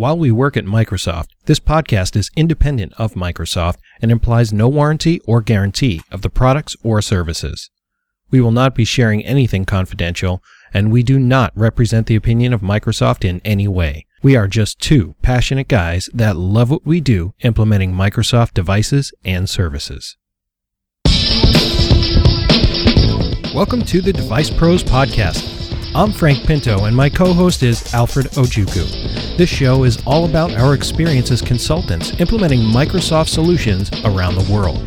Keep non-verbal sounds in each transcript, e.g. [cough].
While we work at Microsoft, this podcast is independent of Microsoft and implies no warranty or guarantee of the products or services. We will not be sharing anything confidential, and we do not represent the opinion of Microsoft in any way. We are just two passionate guys that love what we do implementing Microsoft devices and services. Welcome to the Device Pros Podcast. I'm Frank Pinto, and my co host is Alfred Ojukwu. This show is all about our experience as consultants implementing Microsoft solutions around the world.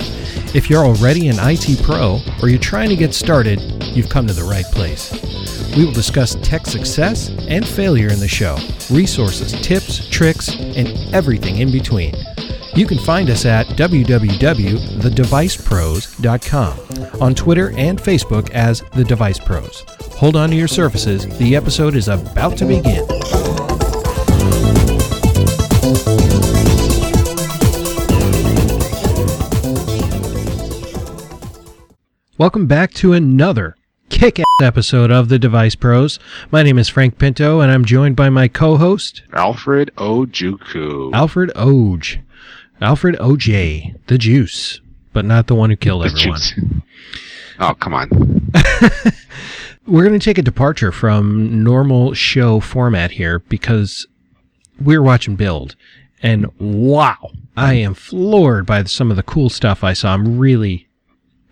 If you're already an IT pro or you're trying to get started, you've come to the right place. We will discuss tech success and failure in the show, resources, tips, tricks, and everything in between. You can find us at www.thedevicepros.com, on Twitter and Facebook as The Device Pros. Hold on to your surfaces, the episode is about to begin. Welcome back to another kick ass episode of The Device Pros. My name is Frank Pinto, and I'm joined by my co host, Alfred Ojukwu. Alfred Oj. Alfred OJ, the juice, but not the one who killed The everyone. juice. Oh, come on. [laughs] We're going to take a departure from normal show format here because we're watching Build, and wow, I am floored by some of the cool stuff I saw. I'm really,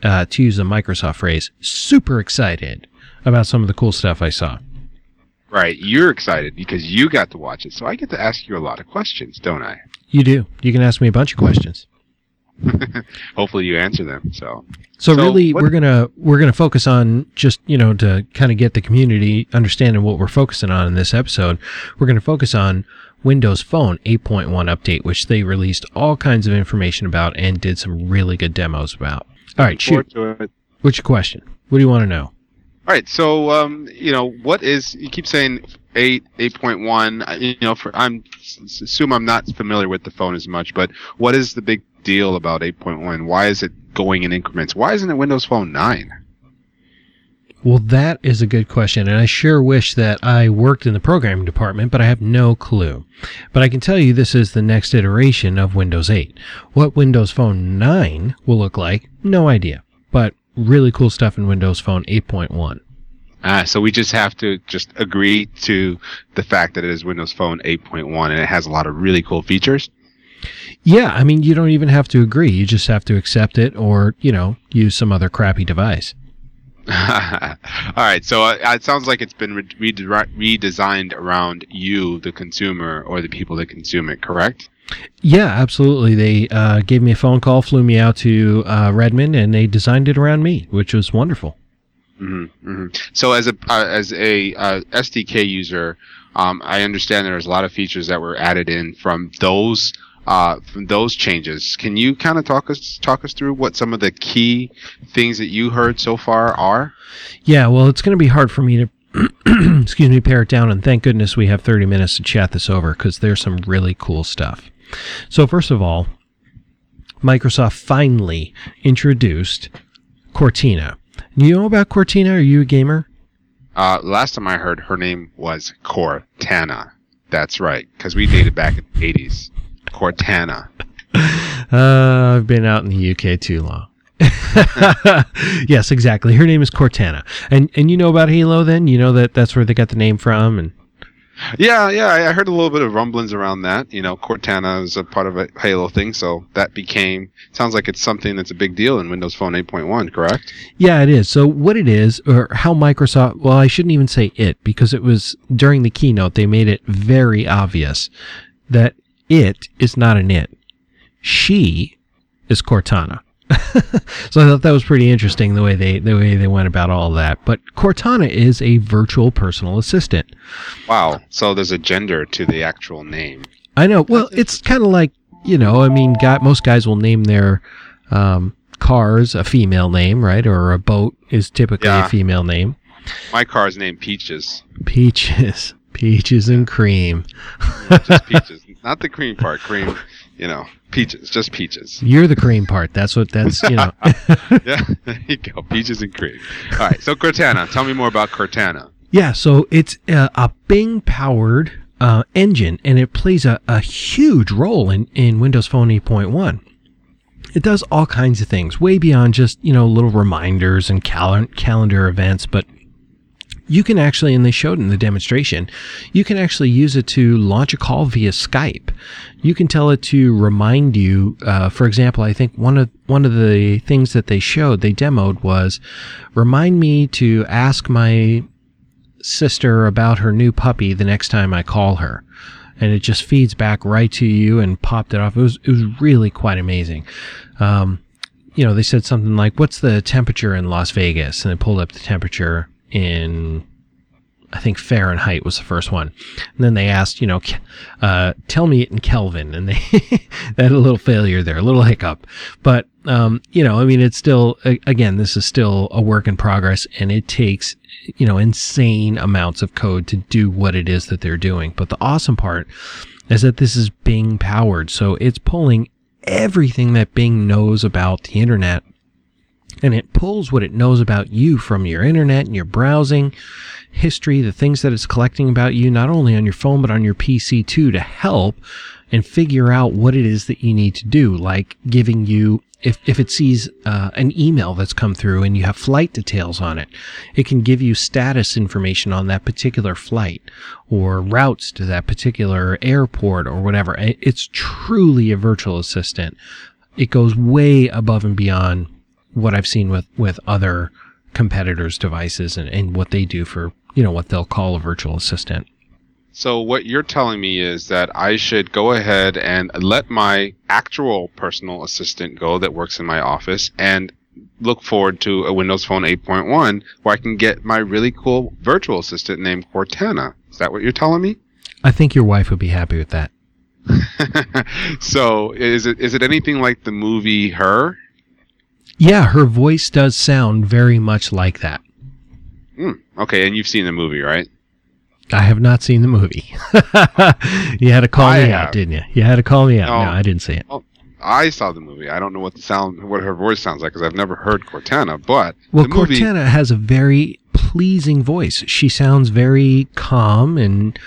uh, to use a Microsoft phrase, super excited about some of the cool stuff I saw. Right, you're excited because you got to watch it, so I get to ask you a lot of questions, don't I? You do. You can ask me a bunch of questions. [laughs] Hopefully, you answer them. So, So, So really, what- we're gonna we're gonna focus on just you know to kind of get the community understanding what we're focusing on in this episode. We're gonna focus on Windows Phone 8.1 update, which they released all kinds of information about and did some really good demos about. All right, shoot. What's your question? What do you want to know? All right, so um, you know, what is? You keep saying eight, eight point one. You know, for I'm assume I'm not familiar with the phone as much, but what is the big deal about eight point one? Why is it going in increments? Why isn't it Windows Phone nine? Well, that is a good question, and I sure wish that I worked in the programming department, but I have no clue. But I can tell you this is the next iteration of Windows 8. What Windows Phone 9 will look like, no idea. But really cool stuff in Windows Phone 8.1. Ah, so we just have to just agree to the fact that it is Windows Phone 8.1 and it has a lot of really cool features. Yeah, I mean, you don't even have to agree. You just have to accept it or, you know, use some other crappy device. [laughs] All right, so uh, it sounds like it's been re- rede- redesigned around you, the consumer, or the people that consume it. Correct? Yeah, absolutely. They uh, gave me a phone call, flew me out to uh, Redmond, and they designed it around me, which was wonderful. hmm hmm So as a uh, as a uh, SDK user, um, I understand there's a lot of features that were added in from those uh, from those changes. Can you kind of talk us talk us through what some of the key things that you heard so far are? Yeah, well, it's going to be hard for me to, [clears throat] excuse me, pare it down. And thank goodness we have 30 minutes to chat this over because there's some really cool stuff. So, first of all, Microsoft finally introduced Cortina. You know about Cortina? Are you a gamer? Uh, last time I heard, her name was Cortana. That's right, because we dated back in the 80s. Cortana. [laughs] Uh, I've been out in the UK too long. [laughs] yes, exactly. Her name is Cortana. And and you know about Halo then? You know that that's where they got the name from and Yeah, yeah, I I heard a little bit of rumblings around that. You know, Cortana is a part of a Halo thing, so that became sounds like it's something that's a big deal in Windows Phone 8.1, correct? Yeah, it is. So what it is, or how Microsoft, well, I shouldn't even say it because it was during the keynote, they made it very obvious that it is not an it. She is Cortana. [laughs] so I thought that was pretty interesting the way they the way they went about all that. But Cortana is a virtual personal assistant. Wow. So there's a gender to the actual name. I know. Well, it's kind of like you know. I mean, guy, most guys will name their um, cars a female name, right? Or a boat is typically a female name. My car's named Peaches. Peaches, peaches and cream. Just Peaches. Not the cream part. Cream, you know, peaches. Just peaches. You're the cream part. That's what. That's you know. [laughs] Yeah, there you go. Peaches and cream. All right. So Cortana. Tell me more about Cortana. yeah. So it's uh, a Bing powered uh, engine, and it plays a, a huge role in, in Windows Phone 8.1. It does all kinds of things, way beyond just, you know, little reminders and cal- calendar events, but you can actually, and they showed in the demonstration, you can actually use it to launch a call via Skype. You can tell it to remind you. Uh, for example, I think one of one of the things that they showed, they demoed was remind me to ask my sister about her new puppy the next time I call her. And it just feeds back right to you and popped it off. It was, it was really quite amazing. Um, you know, they said something like, what's the temperature in Las Vegas? And they pulled up the temperature in I think Fahrenheit was the first one. And then they asked, you know, uh, tell me it in Kelvin. And they, [laughs] they had a little failure there, a little hiccup. But, um, you know, I mean, it's still, again, this is still a work in progress and it takes, you know, insane amounts of code to do what it is that they're doing. But the awesome part is that this is Bing powered. So it's pulling everything that Bing knows about the internet and it pulls what it knows about you from your internet and your browsing history, the things that it's collecting about you, not only on your phone, but on your PC too, to help and figure out what it is that you need to do, like giving you if, if it sees uh, an email that's come through and you have flight details on it, it can give you status information on that particular flight or routes to that particular airport or whatever. It's truly a virtual assistant. It goes way above and beyond what I've seen with, with other competitors' devices and, and what they do for, you know, what they'll call a virtual assistant. So what you're telling me is that I should go ahead and let my actual personal assistant go that works in my office and look forward to a Windows Phone 8.1 where I can get my really cool virtual assistant named Cortana. Is that what you're telling me? I think your wife would be happy with that. [laughs] so is it is it anything like the movie Her? Yeah, her voice does sound very much like that. Mm, okay, and you've seen the movie, right? I have not seen the movie. [laughs] you had to call I me have. out, didn't you? You had to call me out. No, no I didn't see it. Well, I saw the movie. I don't know what the sound, what her voice sounds like, because I've never heard Cortana. But well, movie, Cortana has a very pleasing voice. She sounds very calm and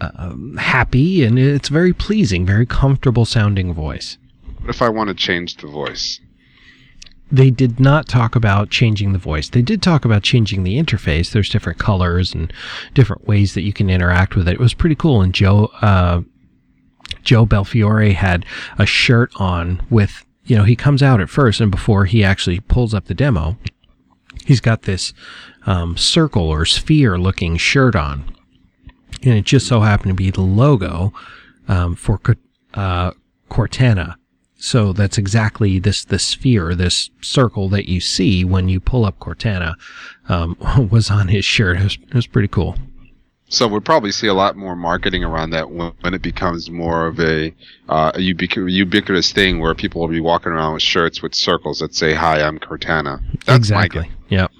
uh, happy, and it's very pleasing, very comfortable sounding voice. What if I want to change the voice? They did not talk about changing the voice. They did talk about changing the interface. There's different colors and different ways that you can interact with it. It was pretty cool. And Joe, uh, Joe Belfiore had a shirt on with, you know, he comes out at first and before he actually pulls up the demo, he's got this um, circle or sphere looking shirt on. And it just so happened to be the logo um, for uh, Cortana so that's exactly this this sphere, this circle that you see when you pull up Cortana, um, [laughs] was on his shirt. It was, it was pretty cool. So we'll probably see a lot more marketing around that when, when it becomes more of a, uh, a ubiqu- ubiquitous thing where people will be walking around with shirts with circles that say "Hi, I'm Cortana." That's exactly. Yep.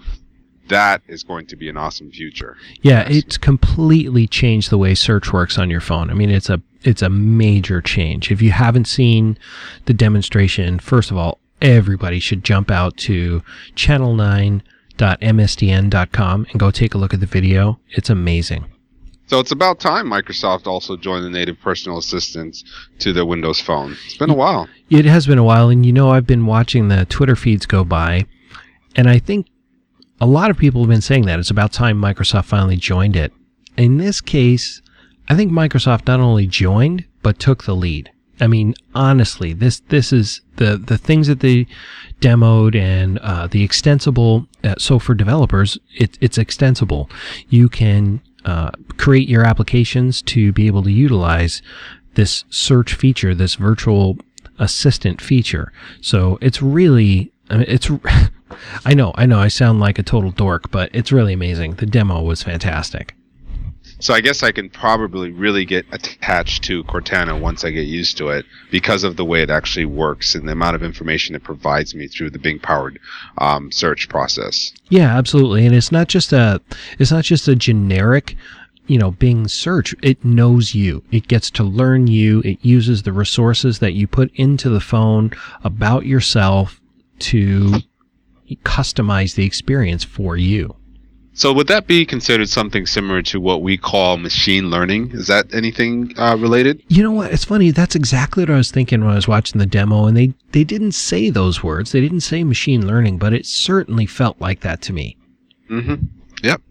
That is going to be an awesome future. Yeah, it's completely changed the way search works on your phone. I mean, it's a it's a major change. If you haven't seen the demonstration, first of all, everybody should jump out to channel9.msdn.com and go take a look at the video. It's amazing. So it's about time Microsoft also joined the native personal assistants to the Windows Phone. It's been a while. It has been a while, and you know I've been watching the Twitter feeds go by, and I think a lot of people have been saying that it's about time Microsoft finally joined it. In this case, I think Microsoft not only joined but took the lead. I mean, honestly, this this is the the things that they demoed and uh, the extensible. Uh, so for developers, it, it's extensible. You can uh, create your applications to be able to utilize this search feature, this virtual assistant feature. So it's really, I mean, it's. [laughs] I know, I know, I sound like a total dork, but it's really amazing. The demo was fantastic. So I guess I can probably really get attached to Cortana once I get used to it because of the way it actually works and the amount of information it provides me through the Bing powered um, search process. Yeah, absolutely. And it's not just a it's not just a generic you know Bing search. It knows you. It gets to learn you. It uses the resources that you put into the phone about yourself to customize the experience for you. So would that be considered something similar to what we call machine learning? Is that anything uh, related? You know what? It's funny. That's exactly what I was thinking when I was watching the demo, and they they didn't say those words. They didn't say machine learning, but it certainly felt like that to me. Mm-hmm. Yep.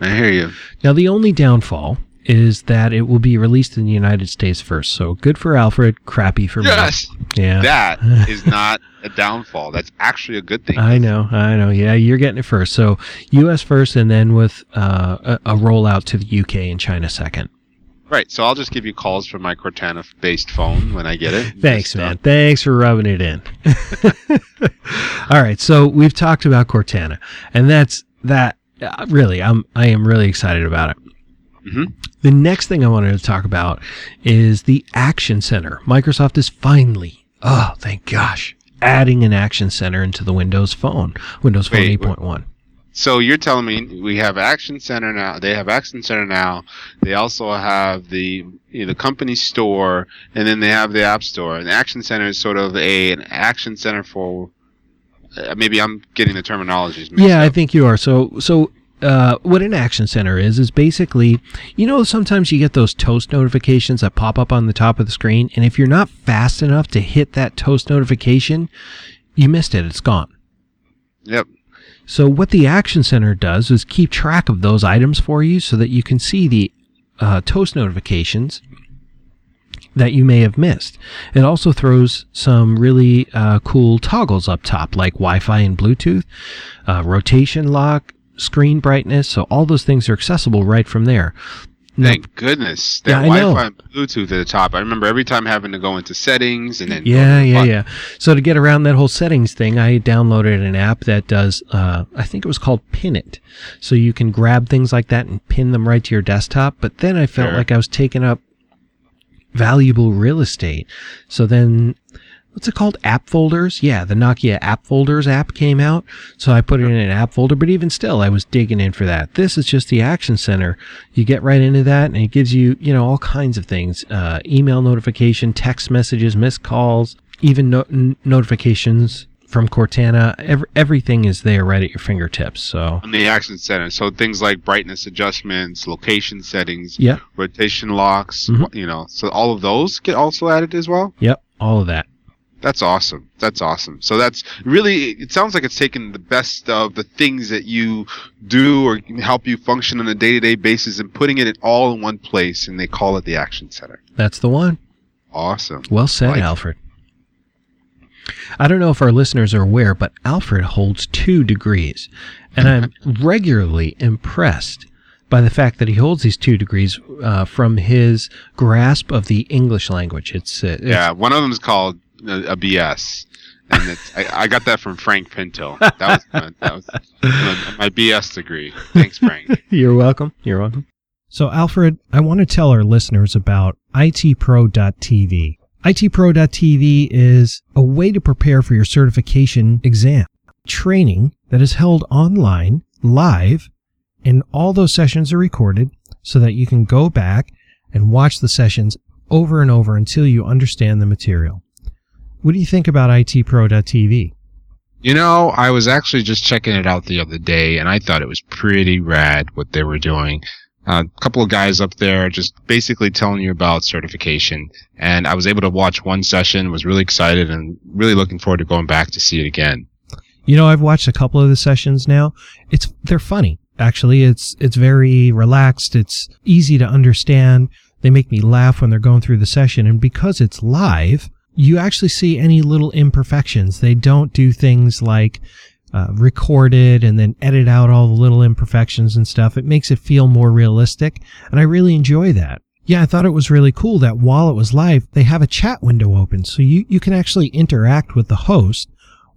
I hear you. Now the only downfall is that it will be released in the United States first. So good for Alfred, crappy for Yes. me. Yeah. That [laughs] is not a downfall. That's actually a good thing. I know, I know. Yeah, you're getting it first. So U.S. first, and then with uh, a, a rollout to the U.K. and China second. Right. So I'll just give you calls from my Cortana based phone when I get it. [laughs] Thanks, man. Thanks for rubbing it in. [laughs] All right, so we've talked about Cortana, and that's that. Uh, really, I'm I am really excited about it. Mhm. The next thing I wanted to talk about is the Action Center. Microsoft is finally, oh, thank gosh, adding an Action Center into the Windows Phone, Windows Phone 8.1. So you're telling me we have Action Center now. They have Action Center now. They also have the you know, the company store, and then they have the App Store. And Action Center is sort of a an Action Center for. Uh, maybe I'm getting the terminologies. mixed Yeah, I think you are. So, so uh, what an action center is is basically, you know, sometimes you get those toast notifications that pop up on the top of the screen, and if you're not fast enough to hit that toast notification, you missed it. It's gone. Yep. So what the action center does is keep track of those items for you, so that you can see the uh, toast notifications that you may have missed. It also throws some really uh, cool toggles up top, like Wi-Fi and Bluetooth, uh, rotation lock, screen brightness. So all those things are accessible right from there. Now- Thank goodness. That Yeah. Wi-Fi and Bluetooth at the top. I remember every time having to go into settings and then yeah, yeah, button. yeah. So to get around that whole settings thing, I downloaded an app that does. Uh, I think it was called Pin It. So you can grab things like that and pin them right to your desktop. But then I felt Sure. like I was taking up valuable real estate. So then. What's it called? App folders? Yeah, the Nokia app folders app came out. So I put it in an app folder, but even still, I was digging in for that. This is just the Action Center. You get right into that and it gives you, you know, all kinds of things. Uh, email notification, text messages, missed calls, even no- n- notifications from Cortana. Ev- everything is there right at your fingertips. So, On the Action Center. So things like brightness adjustments, location settings, yep, rotation locks, Mhm. you know, so all of those get also added as well. yep, all of that. That's awesome. That's awesome. So that's really, it sounds like it's taking the best of the things that you do or help you function on a day to day basis and putting it all in one place, and they call it the Action Center. That's the one. Awesome. Well said, Like- Alfred. I don't know if our listeners are aware, but Alfred holds two degrees, and I'm [laughs] regularly impressed by the fact that he holds these two degrees uh, from his grasp of the English language. It's, uh, it's Yeah, one of them is called uh, a BS. And it's, I, I got that from Frank Pinto. That was, my- that was my, my BS degree. Thanks, Frank. [laughs] You're welcome. You're welcome. So, Alfred, I want to tell our listeners about itpro.tv. itpro.tv is a way to prepare for your certification exam. Training that is held online, live, and all those sessions are recorded so that you can go back and watch the sessions over and over until you understand the material. What do you think about itpro.tv? You know, I was actually just checking it out the other day, and I thought it was pretty rad what they were doing. A couple of guys up there just basically telling you about certification, and I was able to watch one session, was really excited, and really looking forward to going back to see it again. You know, I've watched a couple of the sessions now. It's they're funny. Actually, it's it's very relaxed. It's easy to understand. They make me laugh when they're going through the session, and because it's live, you actually see any little imperfections. They don't do things like uh, it and then edit out all the little imperfections and stuff. It makes it feel more realistic, and I really enjoy that. Yeah, I thought it was really cool that while it was live, they have a chat window open, so you, you can actually interact with the host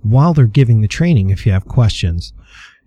while they're giving the training if you have questions.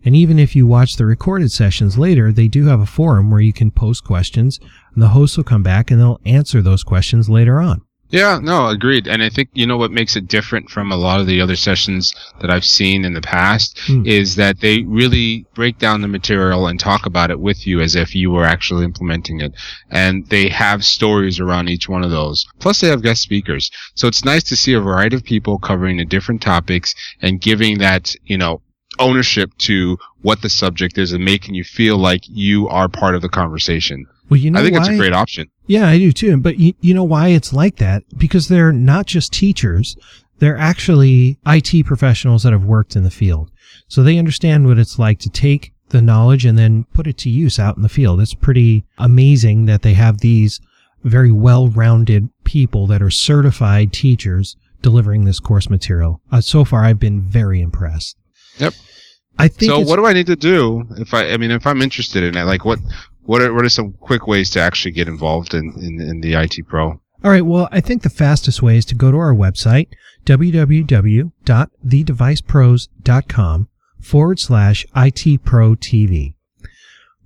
And even if you watch the recorded sessions later, they do have a forum where you can post questions and the host will come back and they'll answer those questions later on. Yeah, no, agreed. And I think, you know, what makes it different from a lot of the other sessions that I've seen in the past Hmm. is that they really break down the material and talk about it with you as if you were actually implementing it. And they have stories around each one of those. Plus they have guest speakers. So it's nice to see a variety of people covering the different topics and giving that, you know, ownership to what the subject is and making you feel like you are part of the conversation. Well, you know I think why? it's a great option. Yeah, I do too. But you, you know why it's like that? Because they're not just teachers. They're actually IT professionals that have worked in the field. So they understand what it's like to take the knowledge and then put it to use out in the field. It's pretty amazing that they have these very well-rounded people that are certified teachers delivering this course material. Uh, so far, I've been very impressed. Yep. I think So what do I need to do if I, I mean, if I'm interested in it, like what, what are, what are some quick ways to actually get involved in, in, in the IT Pro? All right. Well, I think the fastest way is to go to our website, www.thedevicepros.com forward slash IT Pro TV.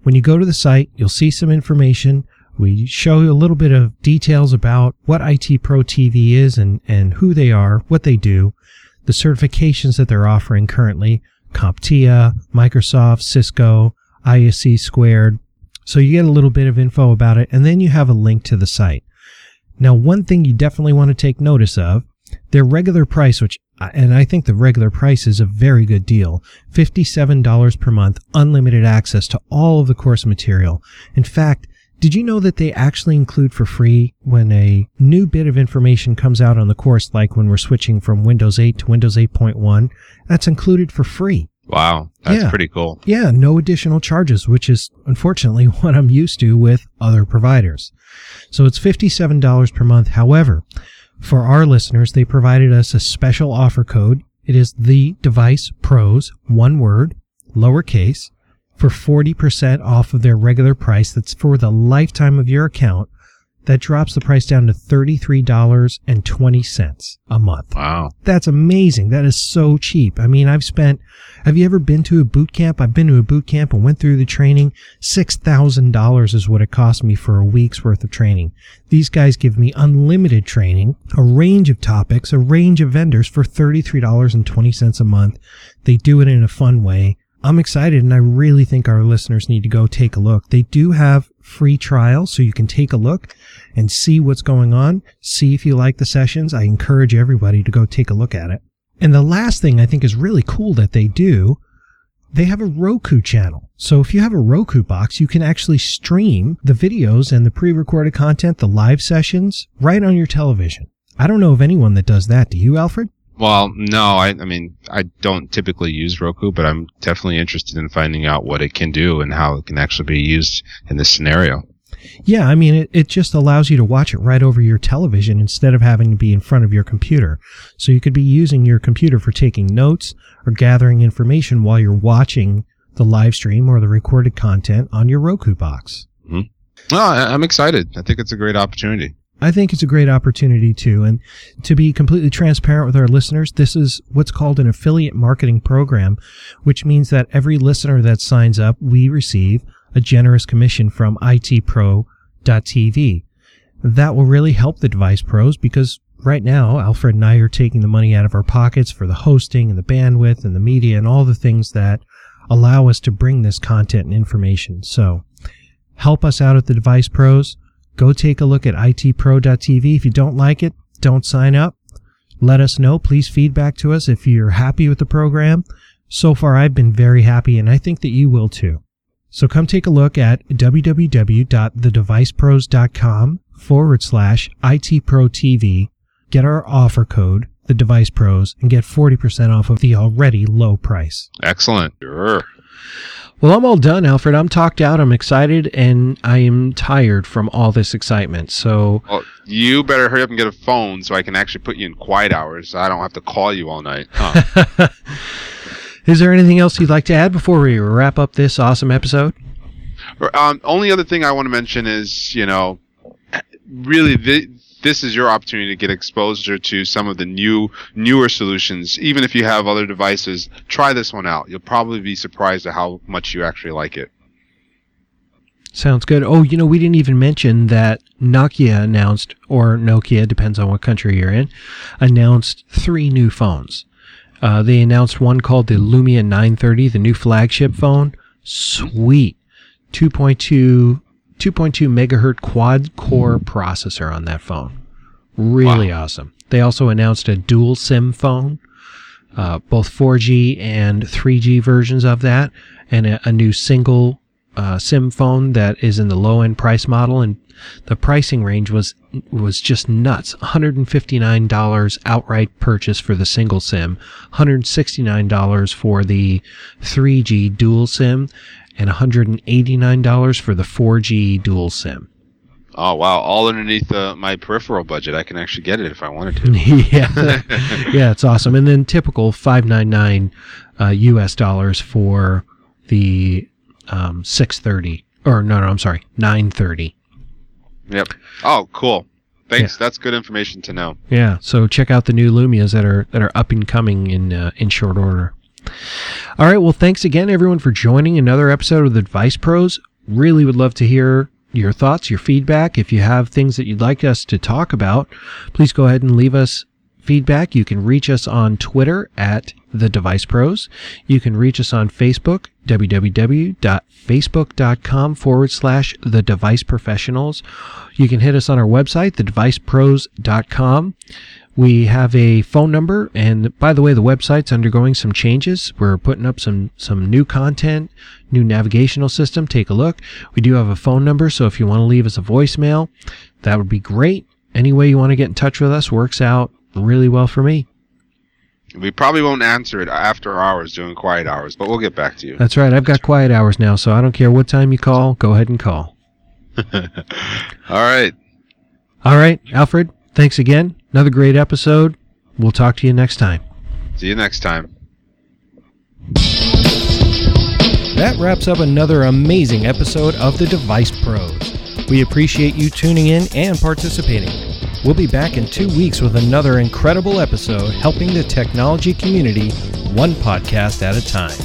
When you go to the site, you'll see some information. We show you a little bit of details about what IT Pro TV is and, and who they are, what they do, the certifications that they're offering currently, CompTIA, Microsoft, Cisco, ISC squared. So you get a little bit of info about it, and then you have a link to the site. Now, one thing you definitely want to take notice of, their regular price, which, uh, and I think the regular price is a very good deal, $57 per month, unlimited access to all of the course material. In fact, did you know that they actually include for free when a new bit of information comes out on the course, like when we're switching from Windows 8 to Windows 8.1? That's included for free. Wow. That's Yeah. pretty cool. Yeah, no additional charges, which is unfortunately [laughs] what I'm used to with other providers. So it's $57 per month. However, for our listeners, they provided us a special offer code. It is the device pros, one word, lowercase, for 40% off of their regular price. That's for the lifetime of your account. That drops the price down to $33.20 a month. Wow. That's amazing. That is so cheap. I mean, I've spent, have you ever been to a boot camp? I've been to a boot camp and went through the training. $6,000 is what it cost me for a week's worth of training. These guys give me unlimited training, a range of topics, a range of vendors for $33.20 a month. They do it in a fun way. I'm excited and I really think our listeners need to go take a look. They do have free trial so you can take a look and see what's going on, see if you like the sessions. I encourage everybody to go take a look at it. And the last thing I think is really cool that they do, they have a Roku channel. So if you have a Roku box, you can actually stream the videos and the pre-recorded content, the live sessions, right on your television. I don't know of anyone that does that. Do you, Alfred? Well, no, I, I mean, I don't typically use Roku, but I'm definitely interested in finding out what it can do and how it can actually be used in this scenario. Yeah, I mean, it, it just allows you to watch it right over your television instead of having to be in front of your computer. So you could be using your computer for taking notes or gathering information while you're watching the live stream or the recorded content on your Roku box. Mm-hmm. Well, I, I'm excited. I think it's a great opportunity. I think it's a great opportunity too. And to be completely transparent with our listeners, this is what's called an affiliate marketing program, which means that every listener that signs up, we receive a generous commission from itpro.tv. That will really help the device pros because right now, Alfred and I are taking the money out of our pockets for the hosting and the bandwidth and the media and all the things that allow us to bring this content and information. So help us out at the device pros go take a look at itpro.tv. If you don't like it, don't sign up. Let us know. Please feedback to us if you're happy with the program. So far, I've been very happy, and I think that you will too. So come take a look at www.thedevicepros.com forward slash itprotv. Get our offer code, the Device Pros, and get 40% off of the already low price. Excellent. Sure. Well, I'm all done, Alfred. I'm talked out. I'm excited, and I am tired from all this excitement. So Well, you better hurry up and get a phone so I can actually put you in quiet hours. So I don't have to call you all night. Huh. [laughs] Is there anything else you'd like to add before we wrap up this awesome episode? um, only other thing I want to mention is, you know, really thi- this is your opportunity to get exposure to some of the new newer solutions. Even if you have other devices, try this one out. You'll probably be surprised at how much you actually like it. Sounds good. Oh, you know, we didn't even mention that Nokia announced, or Nokia, depends on what country you're in, announced three new phones. Uh, they announced one called the Lumia 930, the new flagship phone. Sweet. 2.2, 2.2 megahertz quad core processor on that phone. Really awesome. They also announced a dual SIM phone. uh, both 4G and 3G versions of that, and a, a new single uh, SIM phone that is in the low end price model, and the pricing range was was just nuts. $159 outright purchase for the single SIM, $169 for the 3G dual SIM, and $189 for the 4G dual SIM. Oh wow! All underneath uh, my peripheral budget, I can actually get it if I wanted to. [laughs] yeah, yeah, it's awesome. And then typical five nine nine uh, U.S. dollars for the um, six thirty, or no, no, I'm sorry, nine thirty. Yep. Oh, cool. Thanks. Yeah. That's good information to know. Yeah. So check out the new Lumias that are that are up and coming in uh, in short order. All right. Well, thanks again, everyone, for joining another episode of the Device Pros. Really would love to hear your thoughts, your feedback. If you have things that you'd like us to talk about, please go ahead and leave us feedback. You can reach us on Twitter at the Device Pros. You can reach us on Facebook, www.facebook.com forward slash the device professionals. You can hit us on our website, thedevicepros.com. We have a phone number, and by the way, the website's undergoing some changes. We're putting up some some new content, new navigational system. Take a look. We do have a phone number, so if you want to leave us a voicemail, that would be great. Any way you want to get in touch with us works out really well for me. We probably won't answer it after hours during quiet hours, but we'll get back to you. That's right. I've got quiet hours now, so I don't care what time you call. Go ahead and call. [laughs] All right. All right, Alfred. Thanks again. Another great episode. We'll talk to you next time. See you next time. That wraps up another amazing episode of the Device Pros. We appreciate you tuning in and participating. We'll be back in two weeks with another incredible episode helping the technology community one podcast at a time.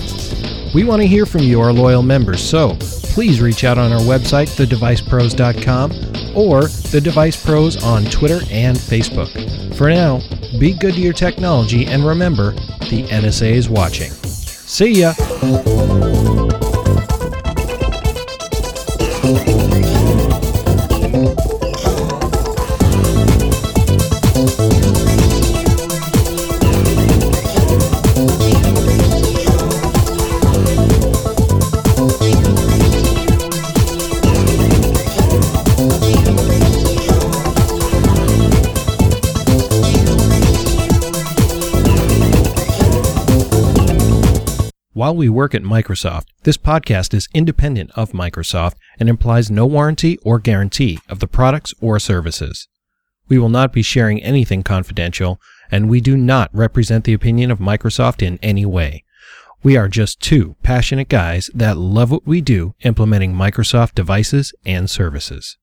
We want to hear from you, our loyal members, so please reach out on our website, thedevicepros.com, or The Device Pros on Twitter and Facebook. For now, be good to your technology and remember, the NSA is watching. See ya! While we work at Microsoft, this podcast is independent of Microsoft and implies no warranty or guarantee of the products or services. We will not be sharing anything confidential, and we do not represent the opinion of Microsoft in any way. We are just two passionate guys that love what we do implementing Microsoft devices and services.